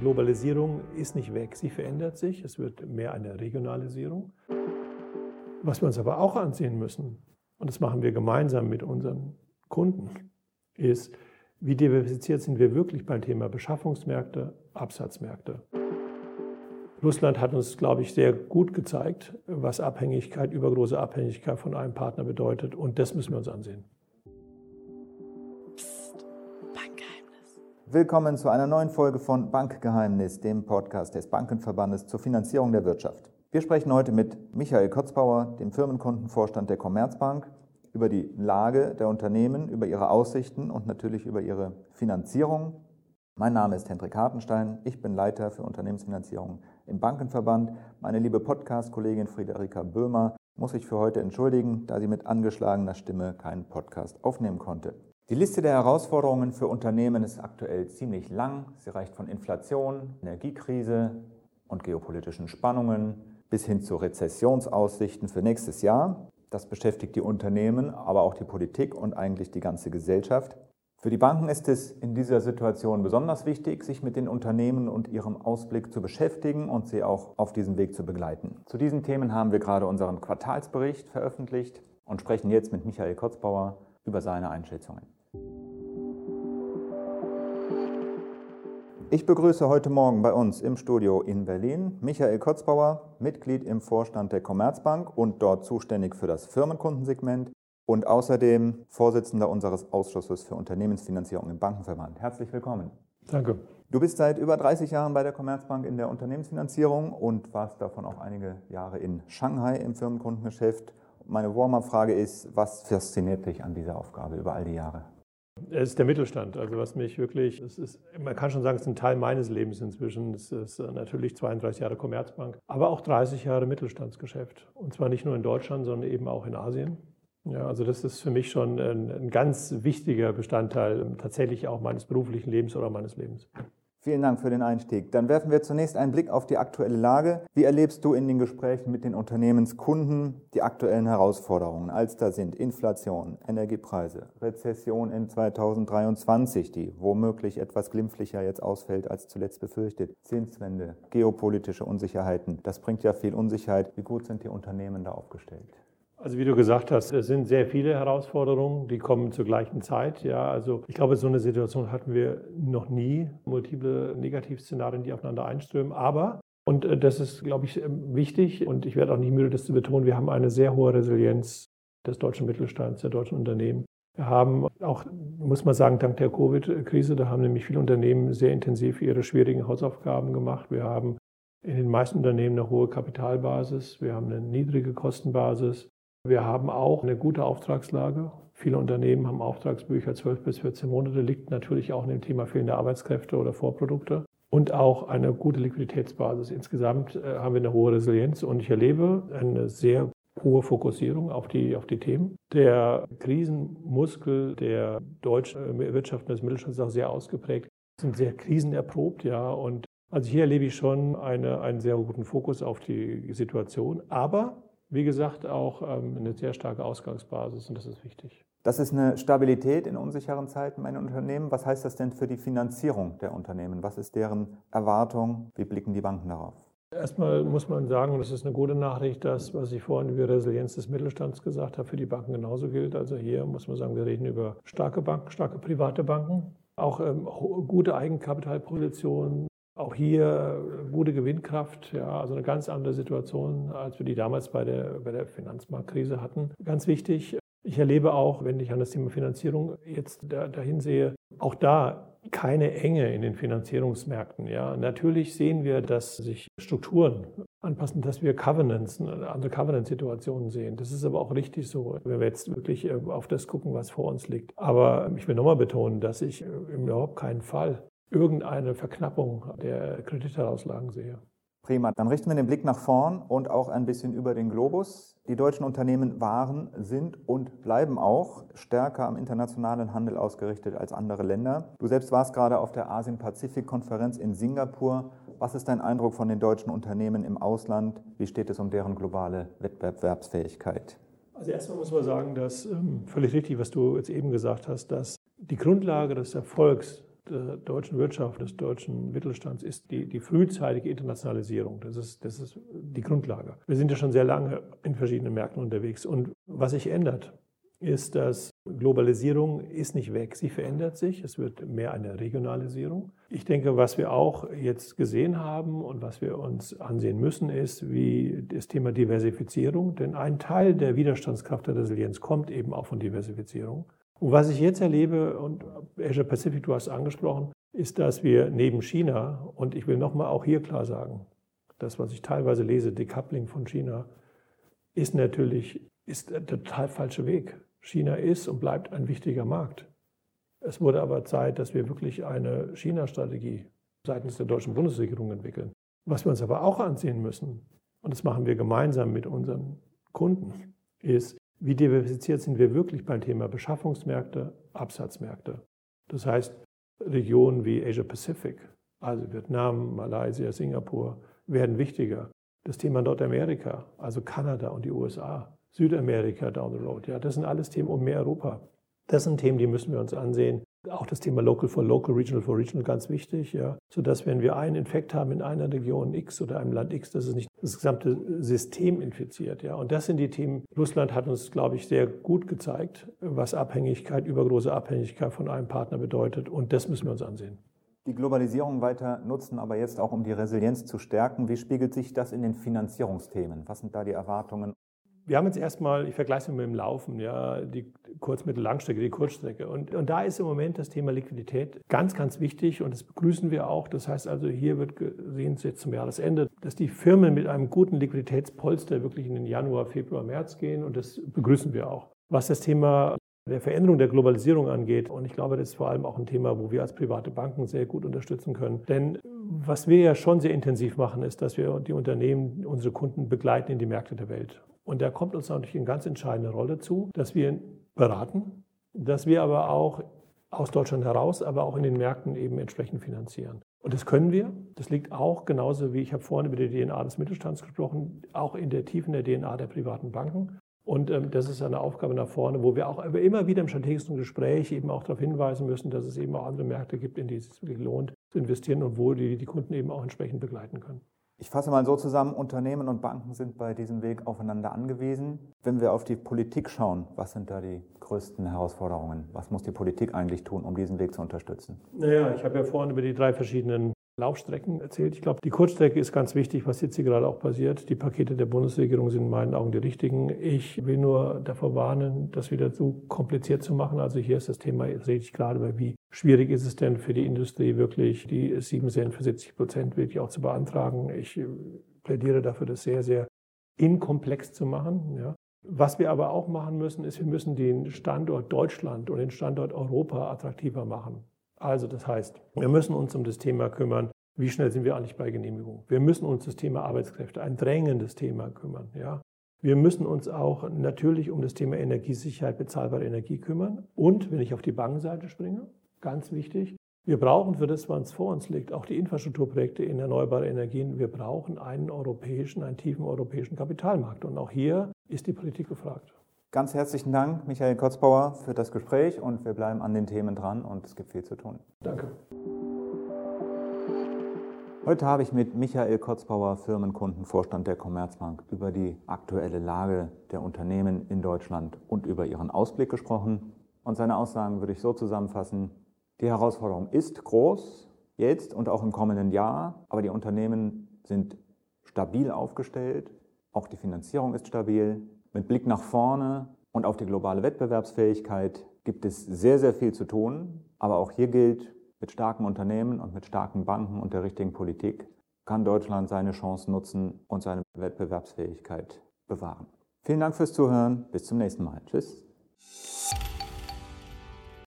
Globalisierung ist nicht weg, sie verändert sich, es wird mehr eine Regionalisierung. Was wir uns aber auch ansehen müssen, und das machen wir gemeinsam mit unseren Kunden, ist, wie diversifiziert sind wir wirklich beim Thema Beschaffungsmärkte, Absatzmärkte. Russland hat uns, glaube ich, sehr gut gezeigt, was Abhängigkeit, übergroße Abhängigkeit von einem Partner bedeutet. Und das müssen wir uns ansehen. Willkommen zu einer neuen Folge von Bankgeheimnis, dem Podcast des Bankenverbandes zur Finanzierung der Wirtschaft. Wir sprechen heute mit Michael Kotzbauer, dem Firmenkundenvorstand der Commerzbank, über die Lage der Unternehmen, über ihre Aussichten und natürlich über ihre Finanzierung. Mein Name ist Hendrik Hartenstein, ich bin Leiter für Unternehmensfinanzierung im Bankenverband. Meine liebe Podcast-Kollegin Friederika Böhmer muss sich für heute entschuldigen, da sie mit angeschlagener Stimme keinen Podcast aufnehmen konnte. Die Liste der Herausforderungen für Unternehmen ist aktuell ziemlich lang. Sie reicht von Inflation, Energiekrise und geopolitischen Spannungen bis hin zu Rezessionsaussichten für nächstes Jahr. Das beschäftigt die Unternehmen, aber auch die Politik und eigentlich die ganze Gesellschaft. Für die Banken ist es in dieser Situation besonders wichtig, sich mit den Unternehmen und ihrem Ausblick zu beschäftigen und sie auch auf diesem Weg zu begleiten. Zu diesen Themen haben wir gerade unseren Quartalsbericht veröffentlicht und sprechen jetzt mit Michael Kotzbauer über seine Einschätzungen. Ich begrüße heute Morgen bei uns im Studio in Berlin Michael Kotzbauer, Mitglied im Vorstand der Commerzbank und dort zuständig für das Firmenkundensegment und außerdem Vorsitzender unseres Ausschusses für Unternehmensfinanzierung im Bankenverband. Herzlich willkommen. Danke. Du bist seit über 30 Jahren bei der Commerzbank in der Unternehmensfinanzierung und warst davon auch einige Jahre in Shanghai im Firmenkundengeschäft. Meine Warm-up-Frage ist, was fasziniert dich an dieser Aufgabe über all die Jahre? Es ist der Mittelstand. Also was mich wirklich, es ist, man kann schon sagen, es ist ein Teil meines Lebens inzwischen. Es ist natürlich 32 Jahre Commerzbank, aber auch 30 Jahre Mittelstandsgeschäft. Und zwar nicht nur in Deutschland, sondern eben auch in Asien. Ja, also das ist für mich schon ein, ein ganz wichtiger Bestandteil tatsächlich auch meines beruflichen Lebens oder meines Lebens. Vielen Dank für den Einstieg. Dann werfen wir zunächst einen Blick auf die aktuelle Lage. Wie erlebst du in den Gesprächen mit den Unternehmenskunden die aktuellen Herausforderungen, als da sind Inflation, Energiepreise, Rezession in 2023, die womöglich etwas glimpflicher jetzt ausfällt als zuletzt befürchtet, Zinswende, geopolitische Unsicherheiten. Das bringt ja viel Unsicherheit. Wie gut sind die Unternehmen da aufgestellt? Also wie du gesagt hast, es sind sehr viele Herausforderungen, die kommen zur gleichen Zeit. Ja, also ich glaube, so eine Situation hatten wir noch nie. Multiple Negativszenarien, die aufeinander einströmen. Aber und äh, das ist, glaube ich, ähm, wichtig und ich werde auch nicht müde, das zu betonen. Wir haben eine sehr hohe Resilienz des deutschen Mittelstands, der deutschen Unternehmen. Wir haben auch, muss man sagen, dank der Covid-Krise, da haben nämlich viele Unternehmen sehr intensiv ihre schwierigen Hausaufgaben gemacht. Wir haben in den meisten Unternehmen eine hohe Kapitalbasis, wir haben eine niedrige Kostenbasis, wir haben auch eine gute Auftragslage. Viele Unternehmen haben Auftragsbücher 12 bis 14 Monate, liegt natürlich auch in dem Thema fehlende Arbeitskräfte oder Vorprodukte. Und auch eine gute Liquiditätsbasis. Insgesamt äh, haben wir eine hohe Resilienz und ich erlebe eine sehr hohe Fokussierung auf die, auf die Themen. Der Krisenmuskel der deutschen Wirtschaft und des Mittelstands ist auch sehr ausgeprägt, sind sehr krisenerprobt, ja. Und also hier erlebe ich schon eine, einen sehr guten Fokus auf die Situation. Aber wie gesagt, auch ähm, eine sehr starke Ausgangsbasis und das ist wichtig. Das ist eine Stabilität in unsicheren Zeiten bei Unternehmen. Was heißt das denn für die Finanzierung der Unternehmen? Was ist deren Erwartung? Wie blicken die Banken darauf? Erstmal muss man sagen, und das ist eine gute Nachricht, dass, was ich vorhin über Resilienz des Mittelstands gesagt habe, für die Banken genauso gilt. Also hier muss man sagen, wir reden über starke Banken, starke private Banken, auch ähm, gute Eigenkapitalpositionen, auch hier gute Gewinnkraft, ja, also eine ganz andere Situation, als wir die damals bei der, bei der Finanzmarktkrise hatten. Ganz wichtig, ich erlebe auch, wenn ich an das Thema Finanzierung jetzt da, dahin sehe, auch da keine Enge in den Finanzierungsmärkten. Ja. Natürlich sehen wir, dass sich Strukturen anpassen, dass wir Covenants, andere Covenant-Situationen sehen. Das ist aber auch richtig so, wenn wir jetzt wirklich äh, auf das gucken, was vor uns liegt. Aber ich will nochmal betonen, dass ich überhaupt keinen Fall irgendeine Verknappung der Kreditherauslagen sehe. Prima, dann richten wir den Blick nach vorn und auch ein bisschen über den Globus. Die deutschen Unternehmen waren, sind und bleiben auch stärker am internationalen Handel ausgerichtet als andere Länder. Du selbst warst gerade auf der Asien-Pazifik-Konferenz in Singapur. Was ist dein Eindruck von den deutschen Unternehmen im Ausland? Wie steht es um deren globale Wettbewerbsfähigkeit? Also erstmal muss man sagen, dass ähm, völlig richtig, was du jetzt eben gesagt hast, dass die Grundlage des Erfolgs der deutschen Wirtschaft, des deutschen Mittelstands ist die, die frühzeitige Internationalisierung. Das ist, das ist die Grundlage. Wir sind ja schon sehr lange in verschiedenen Märkten unterwegs. Und was sich ändert, ist, dass Globalisierung ist nicht weg, sie verändert sich. Es wird mehr eine Regionalisierung. Ich denke, was wir auch jetzt gesehen haben und was wir uns ansehen müssen, ist wie das Thema Diversifizierung. Denn ein Teil der Widerstandskraft der Resilienz kommt eben auch von Diversifizierung. Und was ich jetzt erlebe, und Asia Pacific, du hast angesprochen, ist, dass wir neben China, und ich will nochmal auch hier klar sagen, das, was ich teilweise lese, Decoupling von China, ist natürlich ist der total falsche Weg. China ist und bleibt ein wichtiger Markt. Es wurde aber Zeit, dass wir wirklich eine China-Strategie seitens der deutschen Bundesregierung entwickeln. Was wir uns aber auch ansehen müssen, und das machen wir gemeinsam mit unseren Kunden, ist, wie diversifiziert sind wir wirklich beim Thema Beschaffungsmärkte, Absatzmärkte. Das heißt, Regionen wie Asia Pacific, also Vietnam, Malaysia, Singapur, werden wichtiger. Das Thema Nordamerika, also Kanada und die USA, Südamerika down the road. Ja, das sind alles Themen um mehr Europa. Das sind Themen, die müssen wir uns ansehen. Auch das Thema Local for Local, Regional for Regional ganz wichtig, ja, sodass wenn wir einen Infekt haben in einer Region X oder einem Land X, dass es nicht das gesamte System infiziert, ja. Und das sind die Themen. Russland hat uns, glaube ich, sehr gut gezeigt, was Abhängigkeit, übergroße Abhängigkeit von einem Partner bedeutet. Und das müssen wir uns ansehen. Die Globalisierung weiter nutzen, aber jetzt auch um die Resilienz zu stärken. Wie spiegelt sich das in den Finanzierungsthemen? Was sind da die Erwartungen wir haben jetzt erstmal, ich vergleiche es mit dem Laufen, ja, die Kurz-, Mittel-, Langstrecke, die Kurzstrecke. Und, und da ist im Moment das Thema Liquidität ganz, ganz wichtig und das begrüßen wir auch. Das heißt also, hier wird gesehen, jetzt zum Jahresende, dass die Firmen mit einem guten Liquiditätspolster wirklich in den Januar, Februar, März gehen und das begrüßen wir auch. Was das Thema der Veränderung der Globalisierung angeht. Und ich glaube, das ist vor allem auch ein Thema, wo wir als private Banken sehr gut unterstützen können. Denn was wir ja schon sehr intensiv machen, ist, dass wir die Unternehmen, unsere Kunden begleiten in die Märkte der Welt. Und da kommt uns natürlich eine ganz entscheidende Rolle zu, dass wir beraten, dass wir aber auch aus Deutschland heraus, aber auch in den Märkten eben entsprechend finanzieren. Und das können wir. Das liegt auch genauso wie ich habe vorhin über die DNA des Mittelstands gesprochen, auch in der Tiefen der DNA der privaten Banken. Und ähm, das ist eine Aufgabe nach vorne, wo wir auch immer wieder im strategischen Gespräch eben auch darauf hinweisen müssen, dass es eben auch andere Märkte gibt, in die es sich lohnt zu investieren und wo die, die Kunden eben auch entsprechend begleiten können. Ich fasse mal so zusammen, Unternehmen und Banken sind bei diesem Weg aufeinander angewiesen. Wenn wir auf die Politik schauen, was sind da die größten Herausforderungen? Was muss die Politik eigentlich tun, um diesen Weg zu unterstützen? Naja, ich habe ja vorhin über die drei verschiedenen Laufstrecken erzählt. Ich glaube, die Kurzstrecke ist ganz wichtig, was jetzt hier gerade auch passiert. Die Pakete der Bundesregierung sind in meinen Augen die richtigen. Ich will nur davor warnen, das wieder zu kompliziert zu machen. Also hier ist das Thema, jetzt rede ich gerade über, wie schwierig ist es denn für die Industrie wirklich, die 7 Cent für 70 Prozent wirklich auch zu beantragen. Ich plädiere dafür, das sehr, sehr inkomplex zu machen. Ja. Was wir aber auch machen müssen, ist, wir müssen den Standort Deutschland und den Standort Europa attraktiver machen. Also das heißt, wir müssen uns um das Thema kümmern, wie schnell sind wir eigentlich bei Genehmigung. Wir müssen uns das Thema Arbeitskräfte, ein drängendes Thema kümmern. Ja. Wir müssen uns auch natürlich um das Thema Energiesicherheit, bezahlbare Energie kümmern. Und wenn ich auf die Bankenseite springe, ganz wichtig, wir brauchen für das, was vor uns liegt, auch die Infrastrukturprojekte in erneuerbare Energien. Wir brauchen einen europäischen, einen tiefen europäischen Kapitalmarkt. Und auch hier ist die Politik gefragt. Ganz herzlichen Dank, Michael Kotzbauer, für das Gespräch und wir bleiben an den Themen dran und es gibt viel zu tun. Danke. Heute habe ich mit Michael Kotzbauer, Firmenkundenvorstand der Commerzbank, über die aktuelle Lage der Unternehmen in Deutschland und über ihren Ausblick gesprochen. Und seine Aussagen würde ich so zusammenfassen, die Herausforderung ist groß, jetzt und auch im kommenden Jahr, aber die Unternehmen sind stabil aufgestellt, auch die Finanzierung ist stabil, mit Blick nach vorne und auf die globale Wettbewerbsfähigkeit gibt es sehr, sehr viel zu tun. Aber auch hier gilt, mit starken Unternehmen und mit starken Banken und der richtigen Politik kann Deutschland seine Chancen nutzen und seine Wettbewerbsfähigkeit bewahren. Vielen Dank fürs Zuhören. Bis zum nächsten Mal. Tschüss.